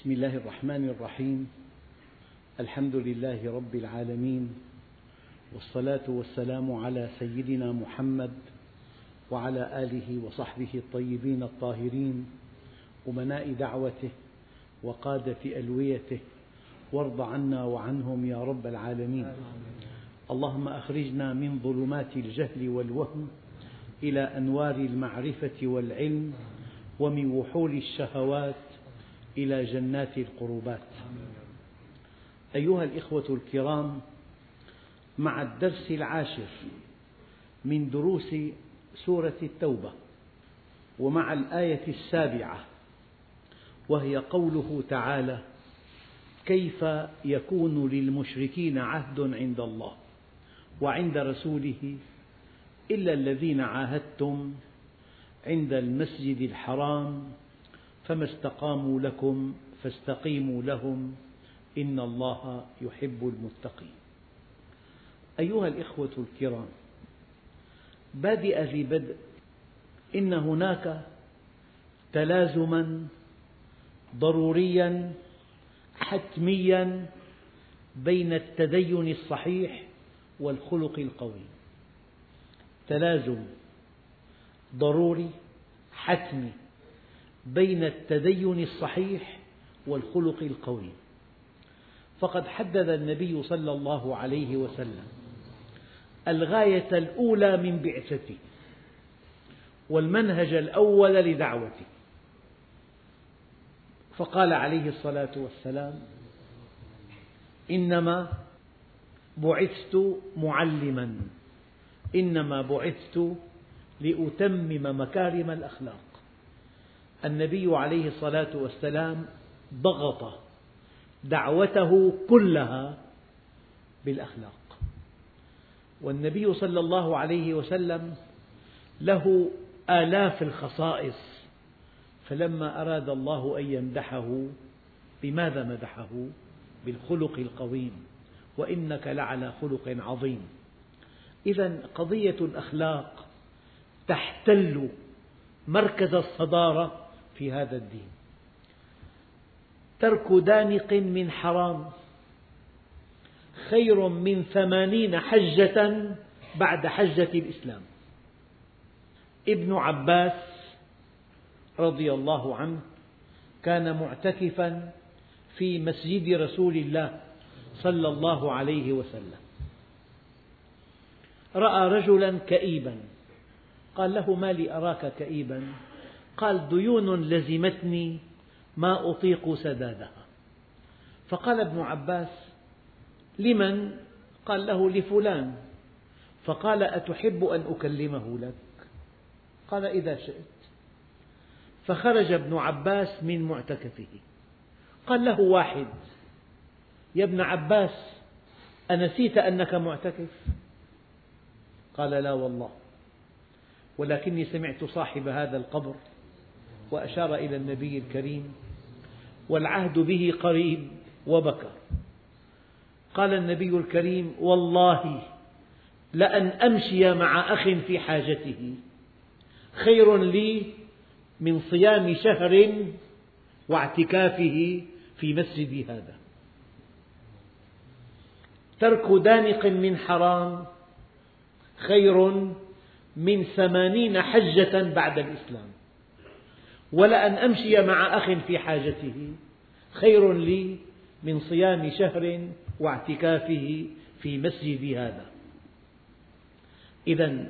بسم الله الرحمن الرحيم. الحمد لله رب العالمين. والصلاة والسلام على سيدنا محمد وعلى آله وصحبه الطيبين الطاهرين. أمناء دعوته وقادة ألويته. وارض عنا وعنهم يا رب العالمين. اللهم أخرجنا من ظلمات الجهل والوهم إلى أنوار المعرفة والعلم ومن وحول الشهوات إلى جنات القربات. أيها الإخوة الكرام مع الدرس العاشر من دروس سورة التوبة ومع الآية السابعة وهي قوله تعالى كيف يكون للمشركين عهد عند الله وعند رسوله إلا الذين عاهدتم عند المسجد الحرام فما استقاموا لكم فاستقيموا لهم إن الله يحب المتقين. أيها الإخوة الكرام بادئ ذي بدء إن هناك تلازما ضروريا حتميا بين التدين الصحيح والخلق القوي. تلازم ضروري حتمي. بين التدين الصحيح والخلق القوي. فقد حدد النبي صلى الله عليه وسلم الغاية الأولى من بعثته والمنهج الأول لدعوته فقال عليه الصلاة والسلام إنما بعثت معلما إنما بعثت لأتمم مكارم الأخلاق. النبي عليه الصلاة والسلام ضغط دعوته كلها بالأخلاق والنبي صلى الله عليه وسلم له آلاف الخصائص فلما أراد الله أن يمدحه بماذا مدحه؟ بالخلق القويم وإنك لعلى خلق عظيم إذا قضية الأخلاق تحتل مركز الصدارة في هذا الدين. ترك دانق من حرام خير من ثمانين حجة بعد حجة الإسلام. ابن عباس رضي الله عنه كان معتكفا في مسجد رسول الله صلى الله عليه وسلم. رأى رجلا كئيبا قال له ما لي أراك كئيبا؟ قال ديون لزمتني ما أطيق سدادها فقال ابن عباس لمن؟ قال له لفلان فقال أتحب أن أكلمه لك؟ قال إذا شئت فخرج ابن عباس من معتكفه قال له واحد يا ابن عباس أنسيت أنك معتكف؟ قال لا والله ولكني سمعت صاحب هذا القبر وأشار إلى النبي الكريم والعهد به قريب وبكى قال النبي الكريم والله لأن أمشي مع أخ في حاجته. خير لي من صيام شهر واعتكافه في مسجدي هذا. ترك دانق من حرام خير من ثمانين حجة بعد الإسلام. ولأن أمشي مع أخ في حاجته. خير لي من صيام شهر واعتكافه في مسجدي هذا. إذا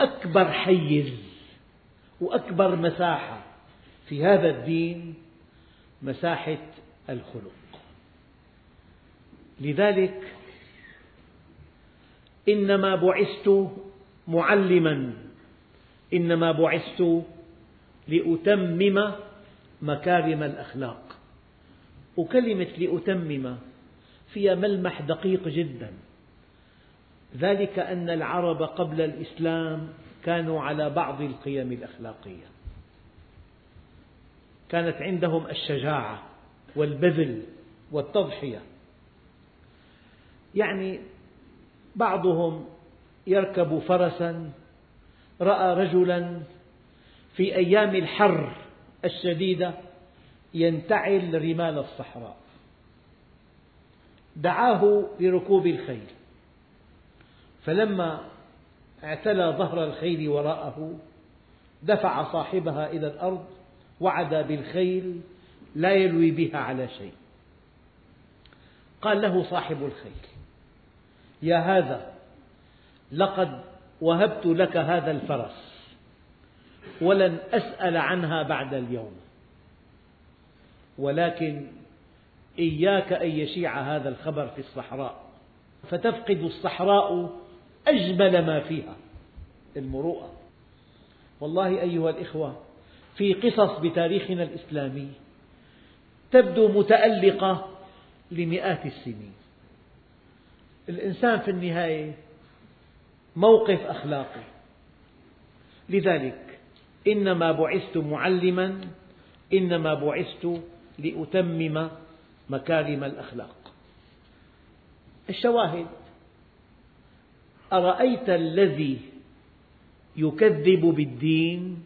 أكبر حيز وأكبر مساحة في هذا الدين مساحة الخلق. لذلك إنما بعثت معلما إنما بعثت لأتمم مكارم الأخلاق. وكلمة لأتمم فيها ملمح دقيق جدا. ذلك أن العرب قبل الإسلام كانوا على بعض القيم الأخلاقية. كانت عندهم الشجاعة والبذل والتضحية. يعني بعضهم يركب فرسا رأى رجلا في أيام الحر الشديدة ينتعل رمال الصحراء. دعاه لركوب الخيل. فلما اعتلى ظهر الخيل وراءه دفع صاحبها إلى الأرض وعد بالخيل لا يلوي بها على شيء. قال له صاحب الخيل يا هذا لقد وهبت لك هذا الفرس. ولن أسأل عنها بعد اليوم. ولكن إياك أن يشيع هذا الخبر في الصحراء. فتفقد الصحراء أجمل ما فيها المروءة. والله أيها الإخوة في قصص بتاريخنا الإسلامي تبدو متألقة لمئات السنين. الإنسان في النهاية موقف أخلاقي. لذلك إنما بعثت معلما إنما بعثت لأتمم مكارم الأخلاق. الشواهد أرأيت الذي يكذب بالدين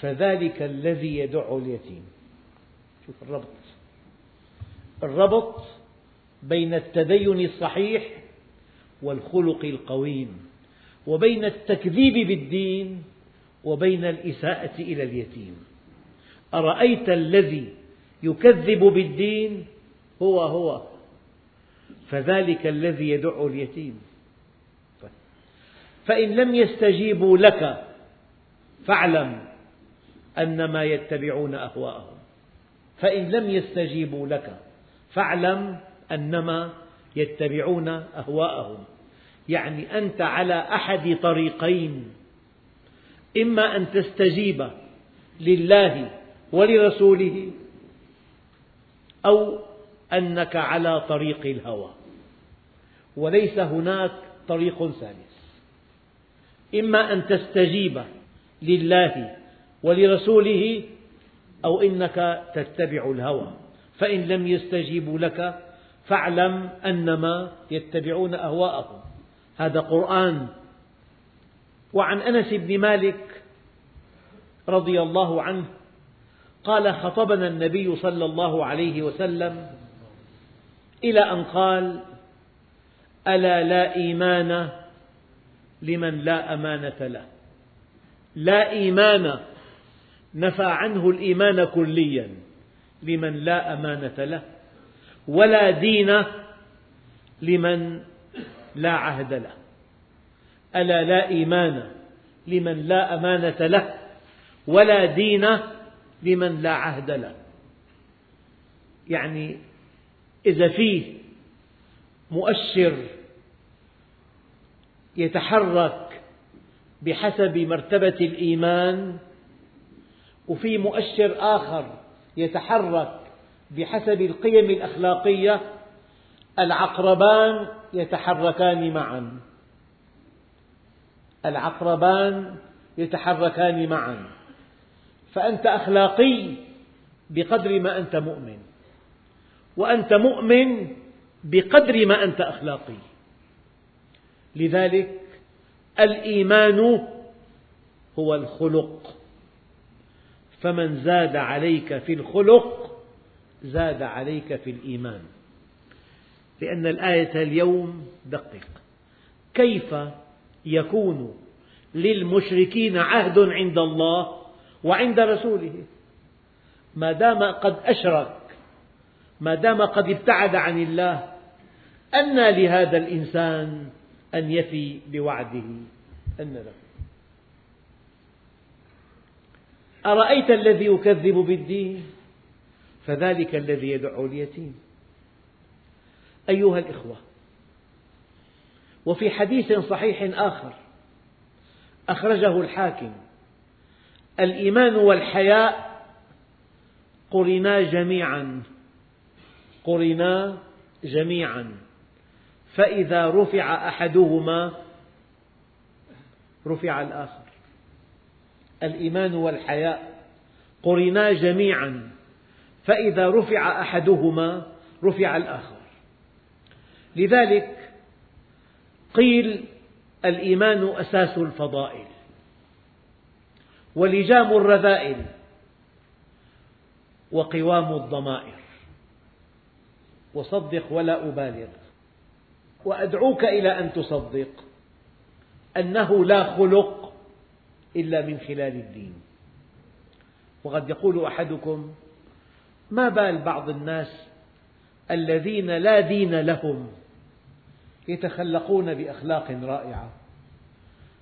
فذلك الذي يدع اليتيم؟ شوف الربط. الربط بين التدين الصحيح والخلق القويم وبين التكذيب بالدين وبين الإساءة إلى اليتيم. أرأيت الذي يكذب بالدين؟ هو هو. فذلك الذي يدع اليتيم. فإن لم يستجيبوا لك فاعلم أنما يتبعون أهواءهم. فإن لم يستجيبوا لك فاعلم أنما يتبعون أهواءهم. يعني أنت على أحد طريقين. إما أن تستجيب لله ولرسوله أو أنك على طريق الهوى. وليس هناك طريق ثالث. إما أن تستجيب لله ولرسوله أو إنك تتبع الهوى. فإن لم يستجيبوا لك فاعلم أنما يتبعون أهواءهم. هذا قرآن وعن أنس بن مالك رضي الله عنه قال خطبنا النبي صلى الله عليه وسلم إلى أن قال ألا لا إيمان لمن لا أمانة له. لا إيمان نفى عنه الإيمان كليا لمن لا أمانة له ولا دين لمن لا عهد له. ألا لا إيمان لمن لا أمانة له ولا دين لمن لا عهد له. يعني إذا فيه مؤشر يتحرك بحسب مرتبة الإيمان وفي مؤشر آخر يتحرك بحسب القيم الأخلاقية العقربان يتحركان معا. العقربان يتحركان معا. فأنت أخلاقي بقدر ما أنت مؤمن وأنت مؤمن بقدر ما أنت أخلاقي. لذلك الإيمان هو الخلق. فمن زاد عليك في الخلق زاد عليك في الإيمان. لأن الآية اليوم دقق كيف يكون للمشركين عهد عند الله وعند رسوله. ما دام قد أشرك ما دام قد ابتعد عن الله أنى لهذا الإنسان أن يفي بوعده. أن له. أرأيت الذي يكذب بالدين؟ فذلك الذي يدعو اليتيم. أيها الإخوة وفي حديث صحيح آخر أخرجه الحاكم. الإيمان والحياء قرنا جميعا. قرنا جميعا. فإذا رفع أحدهما رفع الآخر. الإيمان والحياء قرنا جميعا. فإذا رفع أحدهما رفع الآخر. لذلك قيل الإيمان أساس الفضائل ولجام الرذائل وقوام الضمائر. وصدق ولا أبالغ. وأدعوك إلى أن تصدق. أنه لا خلق إلا من خلال الدين. وقد يقول أحدكم ما بال بعض الناس الذين لا دين لهم يتخلقون بأخلاق رائعة.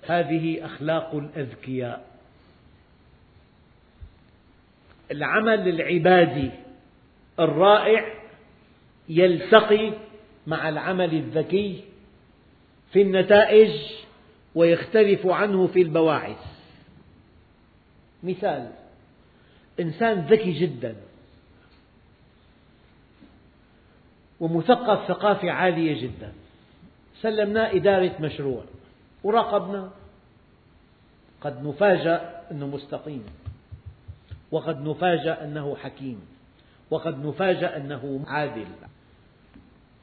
هذه أخلاق الأذكياء. العمل العبادي الرائع يلتقي مع العمل الذكي في النتائج ويختلف عنه في البواعث. مثال إنسان ذكي جدا ومثقف ثقافة عالية جدا. سلمناه إدارة مشروع وراقبناه قد نفاجأ أنه مستقيم وقد نفاجأ أنه حكيم وقد نفاجأ أنه عادل.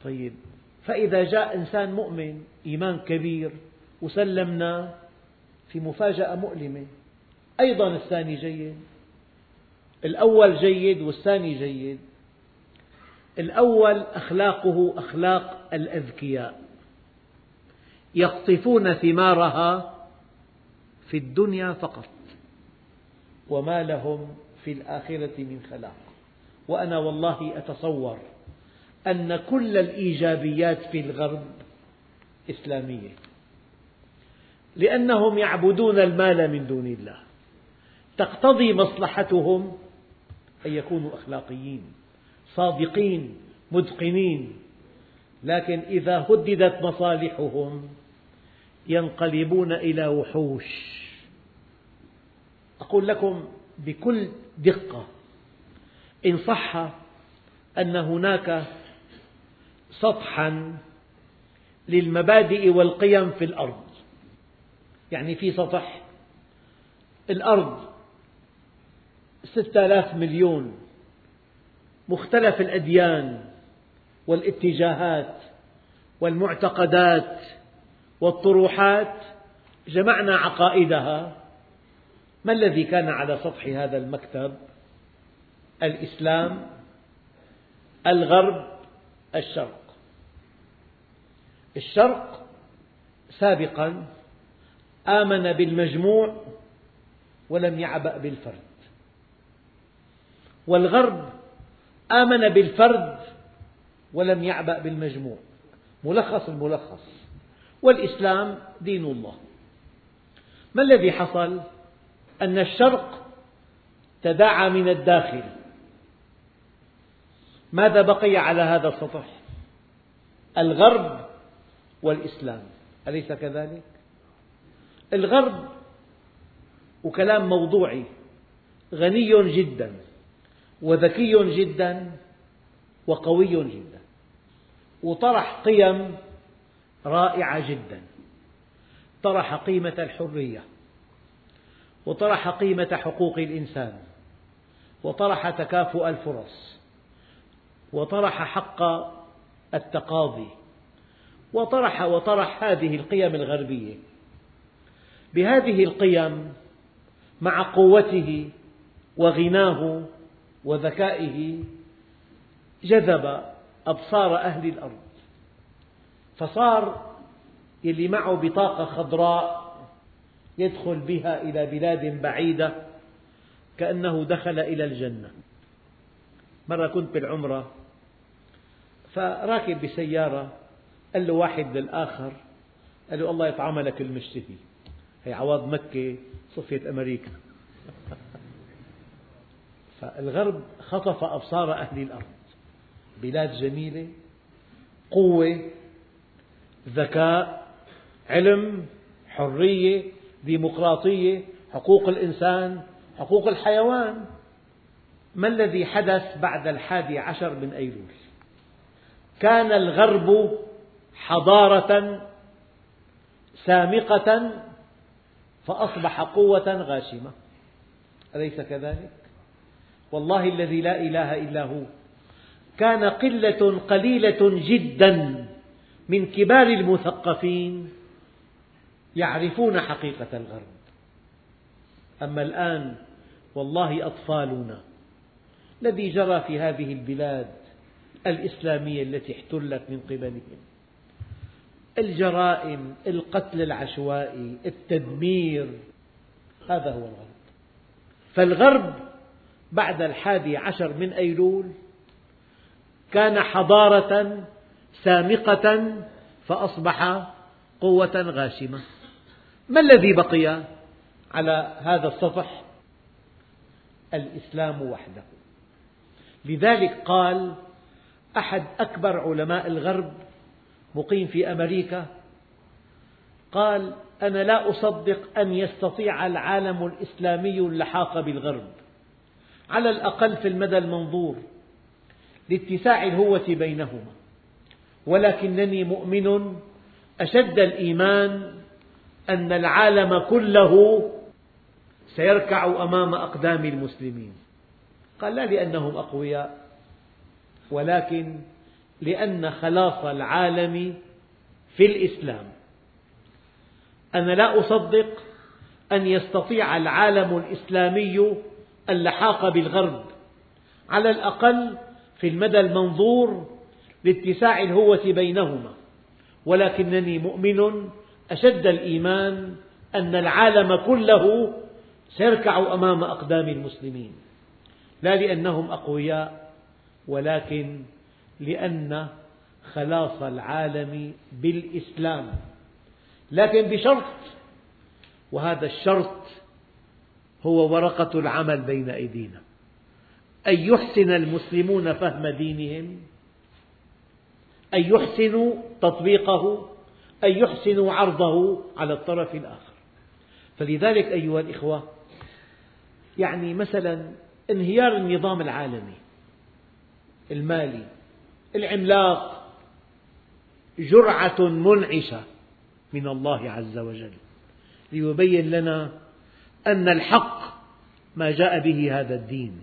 طيب فإذا جاء إنسان مؤمن إيمان كبير وسلمناه في مفاجأة مؤلمة أيضا الثاني جيد الأول جيد والثاني جيد. الأول أخلاقه أخلاق الأذكياء. يقطفون ثمارها في الدنيا فقط. وما لهم في الآخرة من خلاق. وأنا والله أتصور أن كل الإيجابيات في الغرب إسلامية. لأنهم يعبدون المال من دون الله. تقتضي مصلحتهم أن يكونوا أخلاقيين صادقين متقنين. لكن إذا هددت مصالحهم ينقلبون إلى وحوش. أقول لكم بكل دقة إن صح أن هناك سطحا للمبادئ والقيم في الأرض. يعني في سطح الأرض ستة آلاف مليون مختلف الأديان والاتجاهات والمعتقدات والطروحات جمعنا عقائدها. ما الذي كان على سطح هذا المكتب؟ الإسلام الغرب الشرق. الشرق سابقا آمن بالمجموع ولم يعبأ بالفرد. والغرب آمن بالفرد ولم يعبأ بالمجموع. ملخص الملخص. والإسلام دين الله ما الذي حصل؟ أن الشرق تداعى من الداخل ماذا بقي على هذا السطح؟ الغرب والإسلام أليس كذلك؟ الغرب وكلام موضوعي غني جدا وذكي جدا وقوي جدا وطرح قيم رائعة جدا. طرح قيمة الحرية وطرح قيمة حقوق الإنسان وطرح تكافؤ الفرص وطرح حق التقاضي وطرح وطرح هذه القيم الغربية. بهذه القيم مع قوته وغناه وذكائه جذب أبصار أهل الأرض. فصار يلي معه بطاقة خضراء يدخل بها إلى بلاد بعيدة كأنه دخل إلى الجنة. مرة كنت بالعمرة فراكب بسيارة قال له واحد للآخر قال له الله يطعم لك المشتهي. هي عواض مكة صفية أمريكا. فالغرب خطف أبصار أهل الأرض. بلاد جميلة قوة ذكاء علم حرية ديمقراطية حقوق الإنسان حقوق الحيوان. ما الذي حدث بعد الحادي عشر من أيلول؟ كان الغرب حضارة سامقة فأصبح قوة غاشمة. أليس كذلك؟ والله الذي لا إله إلا هو. كان قلة قليلة جدا. من كبار المثقفين يعرفون حقيقة الغرب. أما الآن والله أطفالنا الذي جرى في هذه البلاد الإسلامية التي احتلت من قبلهم الجرائم القتل العشوائي التدمير هذا هو الغرب. فالغرب بعد الحادي عشر من أيلول كان حضارة سامقة فأصبح قوة غاشمة. ما الذي بقي على هذا السطح الإسلام وحده. لذلك قال أحد أكبر علماء الغرب مقيم في أمريكا قال أنا لا أصدق أن يستطيع العالم الإسلامي اللحاق بالغرب. على الأقل في المدى المنظور لاتساع الهوة بينهما. ولكنني مؤمن. أشد الإيمان أن العالم كله سيركع أمام أقدام المسلمين. قال لا لأنهم أقوياء ولكن لأن خلاص العالم في الإسلام. أنا لا أصدق أن يستطيع العالم الإسلامي اللحاق بالغرب. على الأقل في المدى المنظور لاتساع الهوة بينهما. ولكنني مؤمن أشد الإيمان أن العالم كله سيركع أمام أقدام المسلمين. لا لأنهم أقوياء ولكن لأن خلاص العالم بالإسلام. لكن بشرط وهذا الشرط هو ورقة العمل بين أيدينا. أن يحسن المسلمون فهم دينهم أن يحسنوا تطبيقه أن يحسنوا عرضه على الطرف الآخر. فلذلك أيها الإخوة يعني مثلا انهيار النظام العالمي المالي العملاق جرعة منعشة من الله عز وجل ليبين لنا أن الحق ما جاء به هذا الدين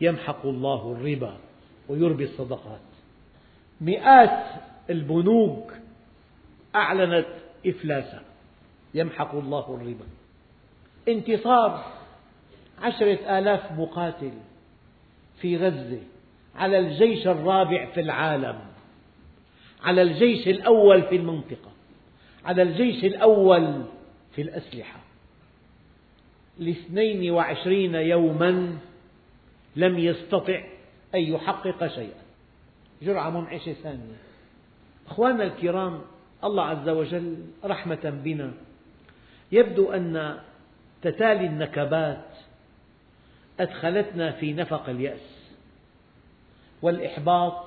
يمحق الله الربا ويربي الصدقات. مئات البنوك أعلنت إفلاسها يمحق الله الربا. انتصار عشرة آلاف مقاتل في غزة على الجيش الرابع في العالم على الجيش الأول في المنطقة على الجيش الأول في الأسلحة. لاثنين وعشرين يوما لم يستطع أن يحقق شيئا. جرعة منعشة ثانية. أخواننا الكرام الله عز وجل رحمة بنا. يبدو أن تتالي النكبات أدخلتنا في نفق اليأس والإحباط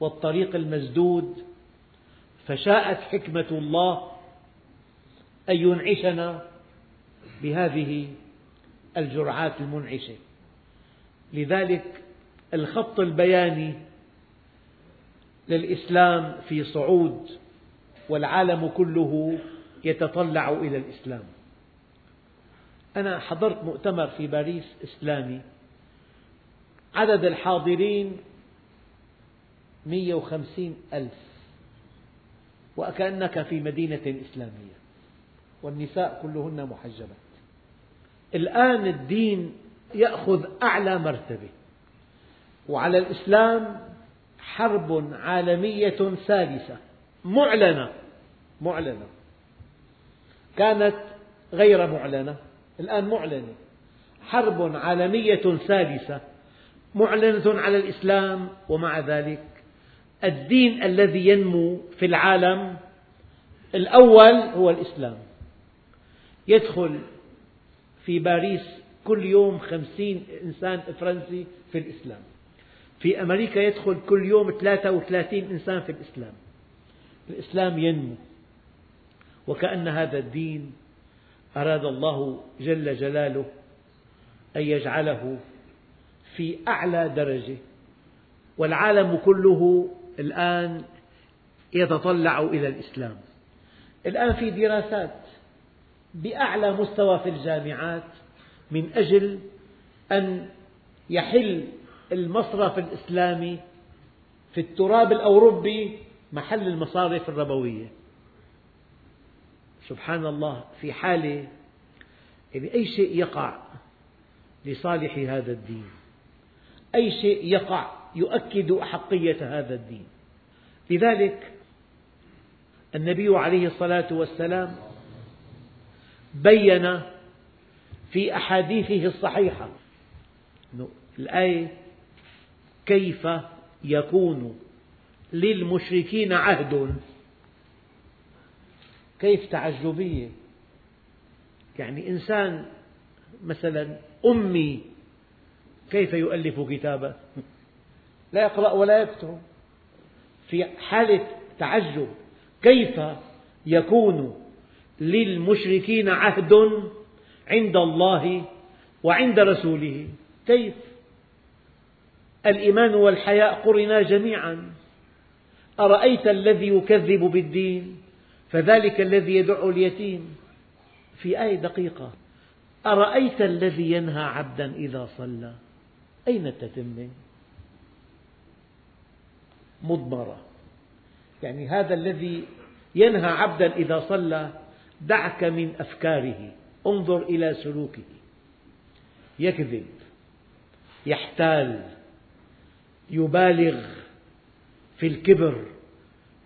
والطريق المسدود فشاءت حكمة الله أن ينعشنا بهذه الجرعات المنعشة. لذلك الخط البياني للإسلام في صعود والعالم كله يتطلع إلى الإسلام. أنا حضرت مؤتمر في باريس إسلامي. عدد الحاضرين مئة وخمسين ألف وكأنك في مدينة إسلامية والنساء كلهن محجبات. الآن الدين يأخذ أعلى مرتبة وعلى الإسلام حرب عالمية ثالثة معلنة. معلنة. كانت غير معلنة. الآن معلنة. حرب عالمية ثالثة معلنة على الإسلام ومع ذلك. الدين الذي ينمو في العالم الأول هو الإسلام. يدخل في باريس كل يوم خمسين إنسان فرنسي في الإسلام. في أمريكا يدخل كل يوم 33 إنسان في الإسلام. الإسلام ينمو. وكأن هذا الدين أراد الله جل جلاله أن يجعله في أعلى درجة. والعالم كله الآن يتطلع إلى الإسلام. الآن في دراسات بأعلى مستوى في الجامعات من أجل أن يحل المصرف الإسلامي في التراب الأوروبي محل المصارف الربوية. سبحان الله في حالة يعني أي شيء يقع لصالح هذا الدين أي شيء يقع يؤكد أحقية هذا الدين. لذلك النبي عليه الصلاة والسلام بين في أحاديثه الصحيحة. الآية كيف يكون للمشركين عهد؟ كيف تعجبية؟ يعني إنسان مثلا أمي كيف يؤلف كتابا لا يقرأ ولا يكتب. في حالة تعجب كيف يكون للمشركين عهد عند الله وعند رسوله؟ كيف؟ الإيمان والحياء قرنا جميعا. أرأيت الذي يكذب بالدين؟ فذلك الذي يدع اليتيم. في آية دقيقة. أرأيت الذي ينهى عبدا إذا صلى؟ أين التتمة؟ مضمرة يعني هذا الذي ينهى عبدا إذا صلى دعك من أفكاره. انظر إلى سلوكه. يكذب. يحتال. يبالغ في الكبر.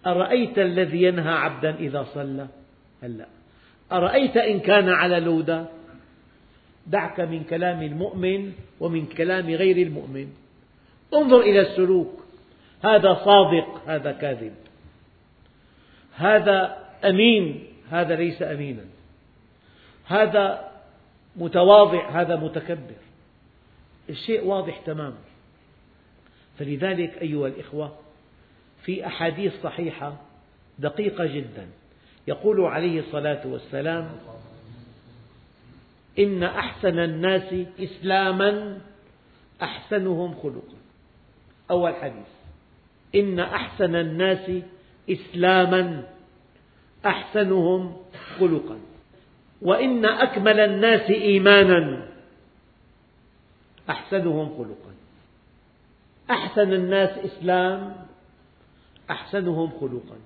أرأيت الذي ينهى عبدا إذا صلى؟ هلا أرأيت إن كان على لودة؟ دعك من كلام المؤمن ومن كلام غير المؤمن. انظر إلى السلوك. هذا صادق هذا كاذب. هذا أمين هذا ليس أمينا. هذا متواضع هذا متكبر. الشيء واضح تماما. فلذلك أيها الإخوة في أحاديث صحيحة دقيقة جدا. يقول عليه الصلاة والسلام إن أحسن الناس إسلاما أحسنهم خلقا. أول حديث إن أحسن الناس إسلاما أحسنهم خلقا. وإن أكمل الناس إيمانا أحسنهم خلقا. أحسن الناس إسلام أحسنهم خلقا.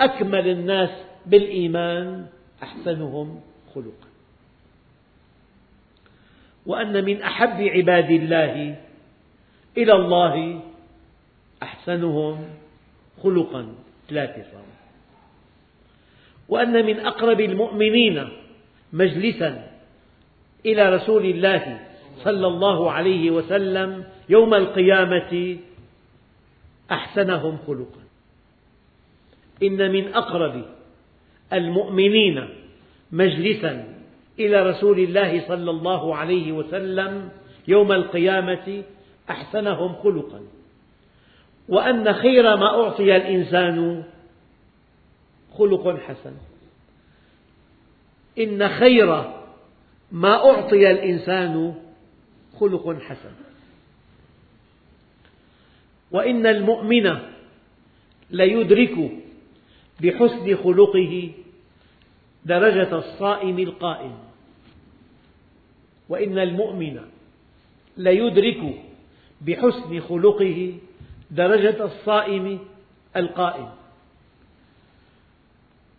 أكمل الناس بالإيمان أحسنهم خلقا. وأن من أحب عباد الله إلى الله أحسنهم خلقا. ثلاثة وأن من أقرب المؤمنين مجلسا إلى رسول الله صلى الله عليه وسلم يوم القيامة أحسنهم خلقا. إن من أقرب المؤمنين مجلسا إلى رسول الله صلى الله عليه وسلم يوم القيامة أحسنهم خلقا. وأن خير ما أعطي الإنسان خلق حسن. إن خير ما أعطي الإنسان خلق حسن. وإن المؤمن ليدرك بحسن خلقه درجة الصائم القائم. وإن المؤمن ليدرك بحسن خلقه درجة الصائم القائم.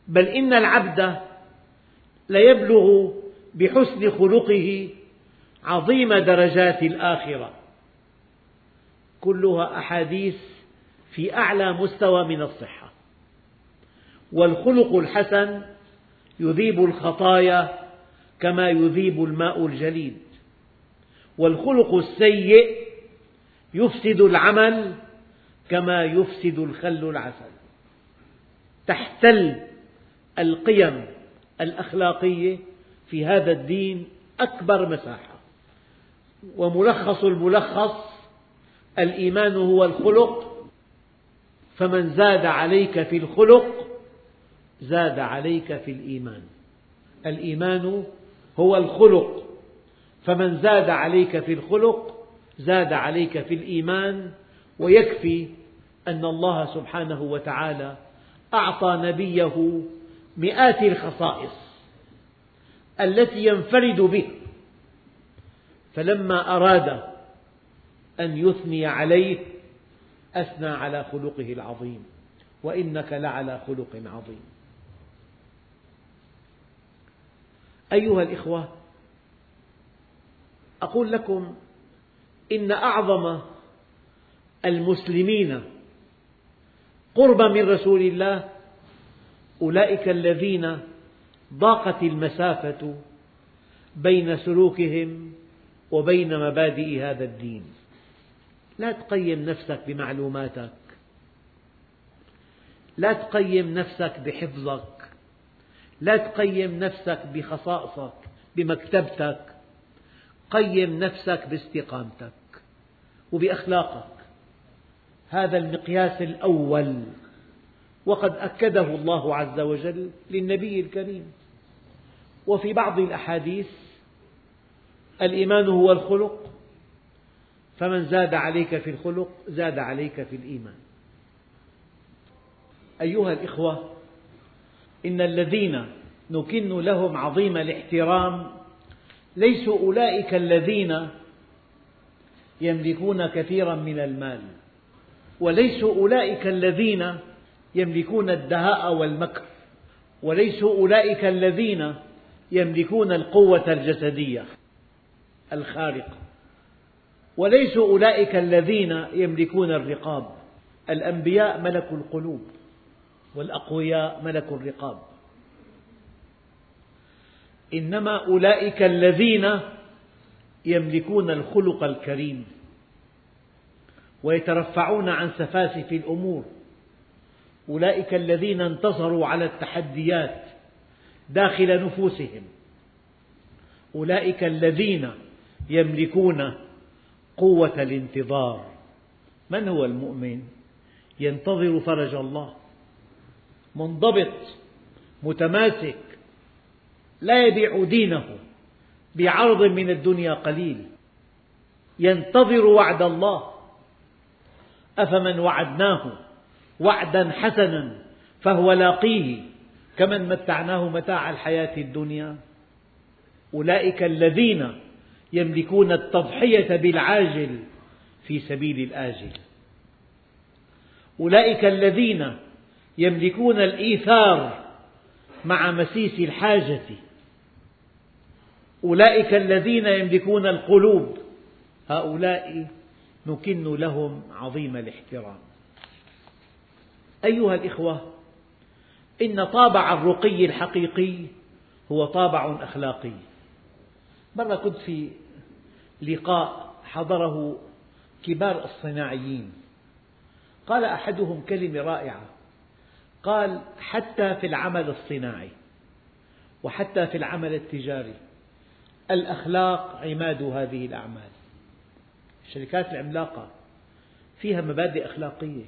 بل إن العبد ليبلغ بحسن خلقه عظيم درجات الآخرة. كلها أحاديث في أعلى مستوى من الصحة. والخلق الحسن يذيب الخطايا كما يذيب الماء الجليد. والخلق السيء يفسد العمل كما يفسد الخل العسل. تحتل القيم الأخلاقية في هذا الدين أكبر مساحة. وملخص الملخص الإيمان هو الخلق فمن زاد عليك في الخلق زاد عليك في الإيمان. الإيمان هو الخلق فمن زاد عليك في الخلق زاد عليك في الإيمان. ويكفي أن الله سبحانه وتعالى أعطى نبيه مئات الخصائص التي ينفرد به. فلما أراد أن يثني عليه أثنى على خلقه العظيم. وإنك لعلى خلق عظيم. أيها الإخوة أقول لكم إن أعظم المسلمين قربا من رسول الله أولئك الذين ضاقت المسافة بين سلوكهم وبين مبادئ هذا الدين. لا تقيم نفسك بمعلوماتك. لا تقيم نفسك بحفظك. لا تقيم نفسك بخصائصك بمكتبتك. قيم نفسك باستقامتك وبأخلاقك. هذا المقياس الأول. وقد أكده الله عز وجل للنبي الكريم. وفي بعض الأحاديث الإيمان هو الخلق فمن زاد عليك في الخلق زاد عليك في الإيمان. أيها الإخوة إن الذين نكن لهم عظيم الاحترام ليسوا أولئك الذين يملكون كثيرا من المال وليسوا أولئك الذين يملكون الدهاء والمكر وليسوا أولئك الذين يملكون القوة الجسدية. الخارقة وليسوا أولئك الذين يملكون الرقاب. الأنبياء ملكوا القلوب والأقوياء ملكوا الرقاب. إنما أولئك الذين يملكون الخلق الكريم ويترفعون عن سفاسف الأمور. أولئك الذين انتصروا على التحديات داخل نفوسهم. أولئك الذين يملكون قوة الانتظار. من هو المؤمن؟ ينتظر فرج الله. منضبط متماسك لا يبيع دينه. بعرض من الدنيا قليل. ينتظر وعد الله. أفمن وعدناه وعدا حسنا فهو لاقيه. كمن متعناه متاع الحياة الدنيا. أولئك الذين يملكون التضحية بالعاجل في سبيل الآجل. أولئك الذين يملكون الإيثار مع مسيس الحاجة. أولئك الذين يملكون القلوب. هؤلاء نكن لهم عظيم الاحترام. أيها الإخوة إن طابع الرقي الحقيقي هو طابع أخلاقي. مرة كنت في لقاء حضره كبار الصناعيين. قال أحدهم كلمة رائعة. قال حتى في العمل الصناعي وحتى في العمل التجاري الأخلاق عماد هذه الأعمال. الشركات العملاقة فيها مبادئ أخلاقية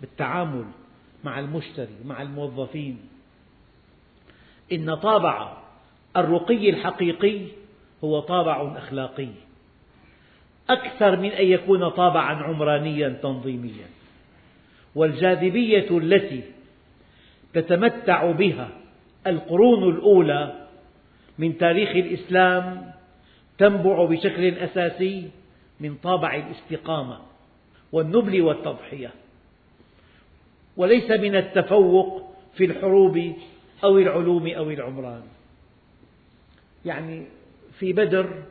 بالتعامل مع المشتري مع الموظفين. إن طابع الرقي الحقيقي هو طابع أخلاقي. أكثر من أن يكون طابعا عمرانيا تنظيميا. والجاذبية التي تتمتع بها القرون الأولى من تاريخ الإسلام تنبع بشكل أساسي من طابع الاستقامة والنبل والتضحية. وليس من التفوق في الحروب أو العلوم أو العمران. يعني في بدر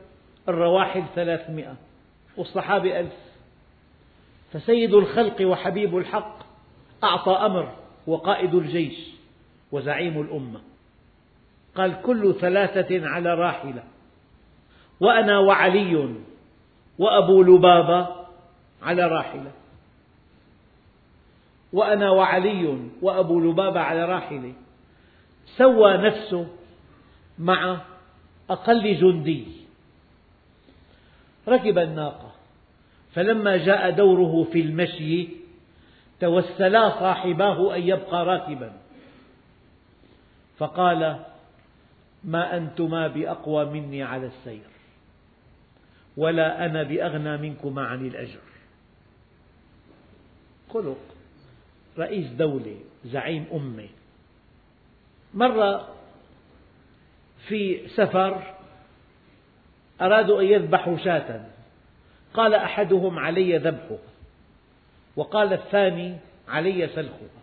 الرواحل ثلاثمئة والصحابة ألف فسيد الخلق وحبيب الحق أعطى أمر وقائد الجيش وزعيم الأمة. قال كل ثلاثة على راحلة. وأنا وعلي وأبو لبابة على راحلة. وأنا وعلي وأبو لبابة على راحلة. سوى نفسه مع أقل جندي. ركب الناقة. فلما جاء دوره في المشي توسلا صاحباه أن يبقى راكبا. فقال ما أنتما بأقوى مني على السير ولا أنا بأغنى منكما عن الأجر. خلق رئيس دولة زعيم أمة. مرة في سفر أرادوا أن يذبحوا شاة. قال أحدهم علي ذبحها وقال الثاني علي سلخها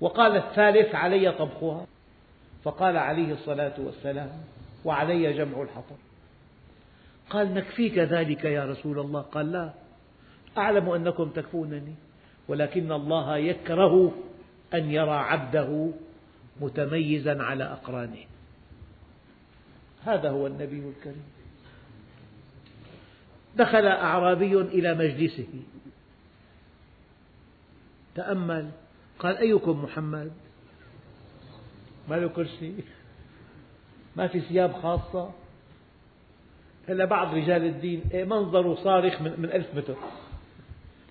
وقال الثالث علي طبخها فقال عليه الصلاة والسلام وعلي جمع الحطب. قال نكفيك ذلك يا رسول الله؟ قال لا أعلم أنكم تكفونني ولكن الله يكره أن يرى عبده متميزا على أقرانه. هذا هو النبي الكريم. دخل أعرابي إلى مجلسه. تأمل. قال أيكم محمد؟ ما له كرسي. ما في ثياب خاصة. هلا بعض رجال الدين إيه منظره صارخ من, من ألف متر.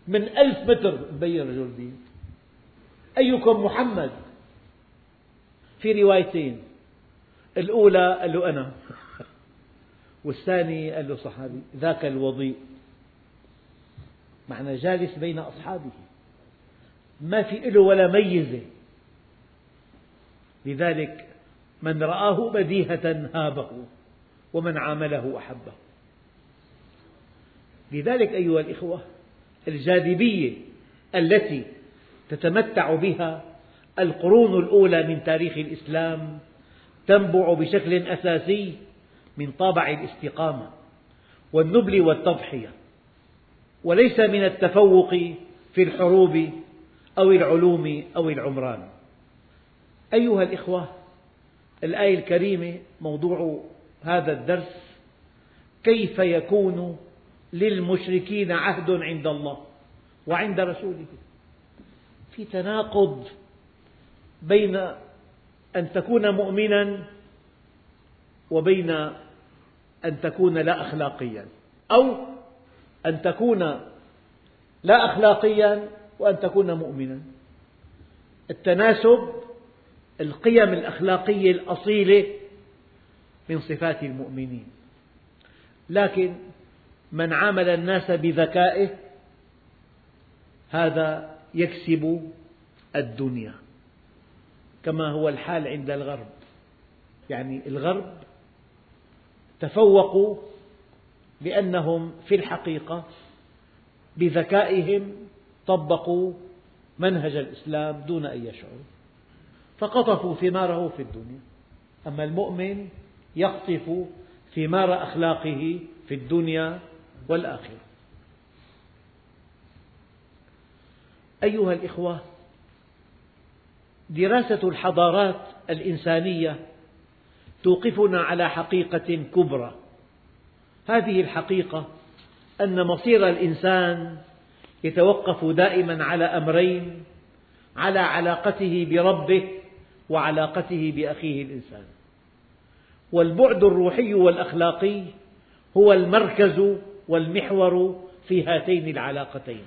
من ألف متر مبين رجل دين أيكم محمد؟ في روايتين. الأولى قال له أنا والثاني قال له صحابي ذاك الوضيء. معنى جالس بين أصحابه. ما في له ولا ميزة. لذلك من رآه بديهة هابه ومن عامله أحبه. لذلك أيها الإخوة الجاذبية التي تتمتع بها القرون الأولى من تاريخ الإسلام تنبع بشكل أساسي من طابع الاستقامة والنبل والتضحية وليس من التفوق في الحروب أو العلوم أو العمران. أيها الإخوة الآية الكريمة موضوع هذا الدرس كيف يكون للمشركين عهد عند الله وعند رسوله؟ في تناقض بين أن تكون مؤمنا وبين أن تكون لا أخلاقيا. أو أن تكون لا أخلاقيا وأن تكون مؤمنا. التناسب القيم الأخلاقية الأصيلة من صفات المؤمنين. لكن من عامل الناس بذكائه هذا يكسب الدنيا. كما هو الحال عند الغرب. يعني الغرب تفوقوا لأنهم في الحقيقة بذكائهم طبقوا منهج الإسلام دون أن يشعروا فقطفوا ثماره في الدنيا. أما المؤمن يقطف ثمار أخلاقه في الدنيا والآخرة. أيها الإخوة دراسة الحضارات الإنسانية توقفنا على حقيقة كبرى. هذه الحقيقة أن مصير الإنسان يتوقف دائما على أمرين على علاقته بربه وعلاقته بأخيه الإنسان. والبعد الروحي والأخلاقي هو المركز والمحور في هاتين العلاقتين.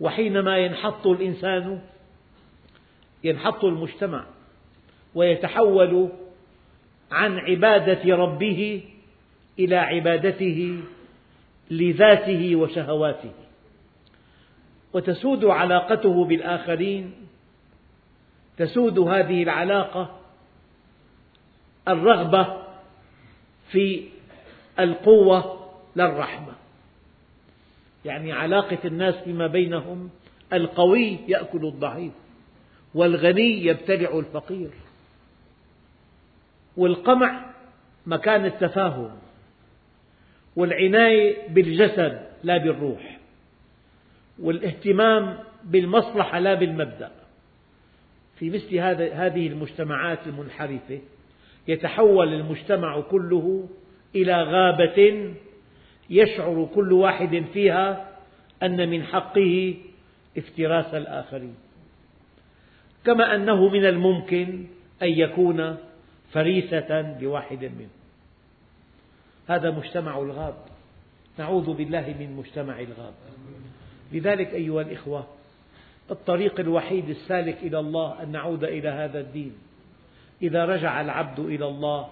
وحينما ينحط الإنسان ينحط المجتمع ويتحول عن عبادة ربه إلى عبادته لذاته وشهواته. وتسود علاقته بالآخرين تسود هذه العلاقة الرغبة في القوة للرحمة يعني علاقة الناس فيما بينهم القوي يأكل الضعيف. والغني يبتلع الفقير. والقمع مكان التفاهم. والعناية بالجسد لا بالروح. والاهتمام بالمصلحة لا بالمبدأ. في مثل هذه المجتمعات المنحرفة يتحول المجتمع كله إلى غابة يشعر كل واحد فيها أن من حقه افتراس الآخرين. كما أنه من الممكن أن يكون فريسة لواحد منهم. هذا مجتمع الغاب. نعوذ بالله من مجتمع الغاب. لذلك أيها الإخوة الطريق الوحيد السالك إلى الله أن نعود إلى هذا الدين. إذا رجع العبد إلى الله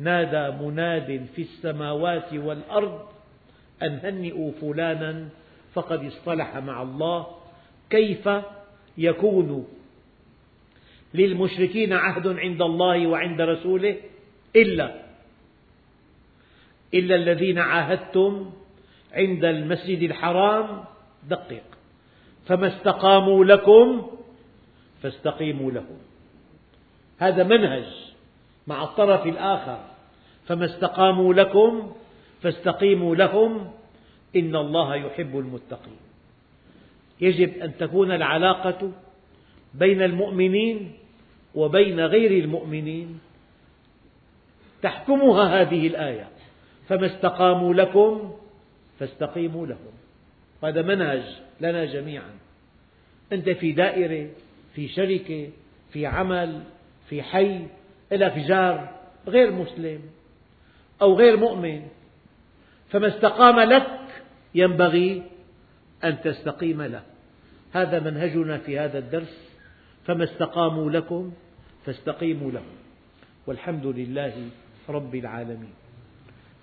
نادى مناد في السماوات والأرض أن هنئوا فلانا فقد اصطلح مع الله كيف يكون للمشركين عهد عند الله وعند رسوله إلا إلا الذين عاهدتم عند المسجد الحرام دقق فما استقاموا لكم فاستقيموا لهم. هذا منهج مع الطرف الآخر. فما استقاموا لكم فاستقيموا لهم. إن الله يحب المتقين. يجب أن تكون العلاقة بين المؤمنين وبين غير المؤمنين. تحكمها هذه الآية. فما استقاموا لكم فاستقيموا لهم. هذا منهج لنا جميعا. أنت في دائرة في شركة في عمل في حي لك جار غير مسلم أو غير مؤمن. فما استقام لك ينبغي أن تستقيم له. هذا منهجنا في هذا الدرس. فما استقاموا لكم فاستقيموا لهم والحمد لله رب العالمين.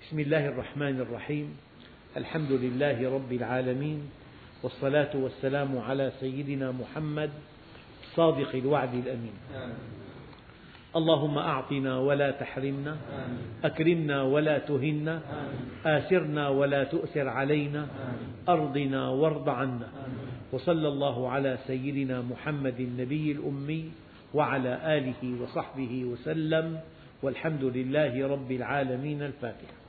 بسم الله الرحمن الرحيم. الحمد لله رب العالمين. والصلاة والسلام على سيدنا محمد صادق الوعد الأمين. اللهم أعطنا ولا تحرمنا أكرمنا ولا تهنا آثرنا ولا تؤثر علينا أرضنا وارض عنا. وصلى الله على سيدنا محمد النبي الأمي وعلى آله وصحبه وسلم والحمد لله رب العالمين الفاتحة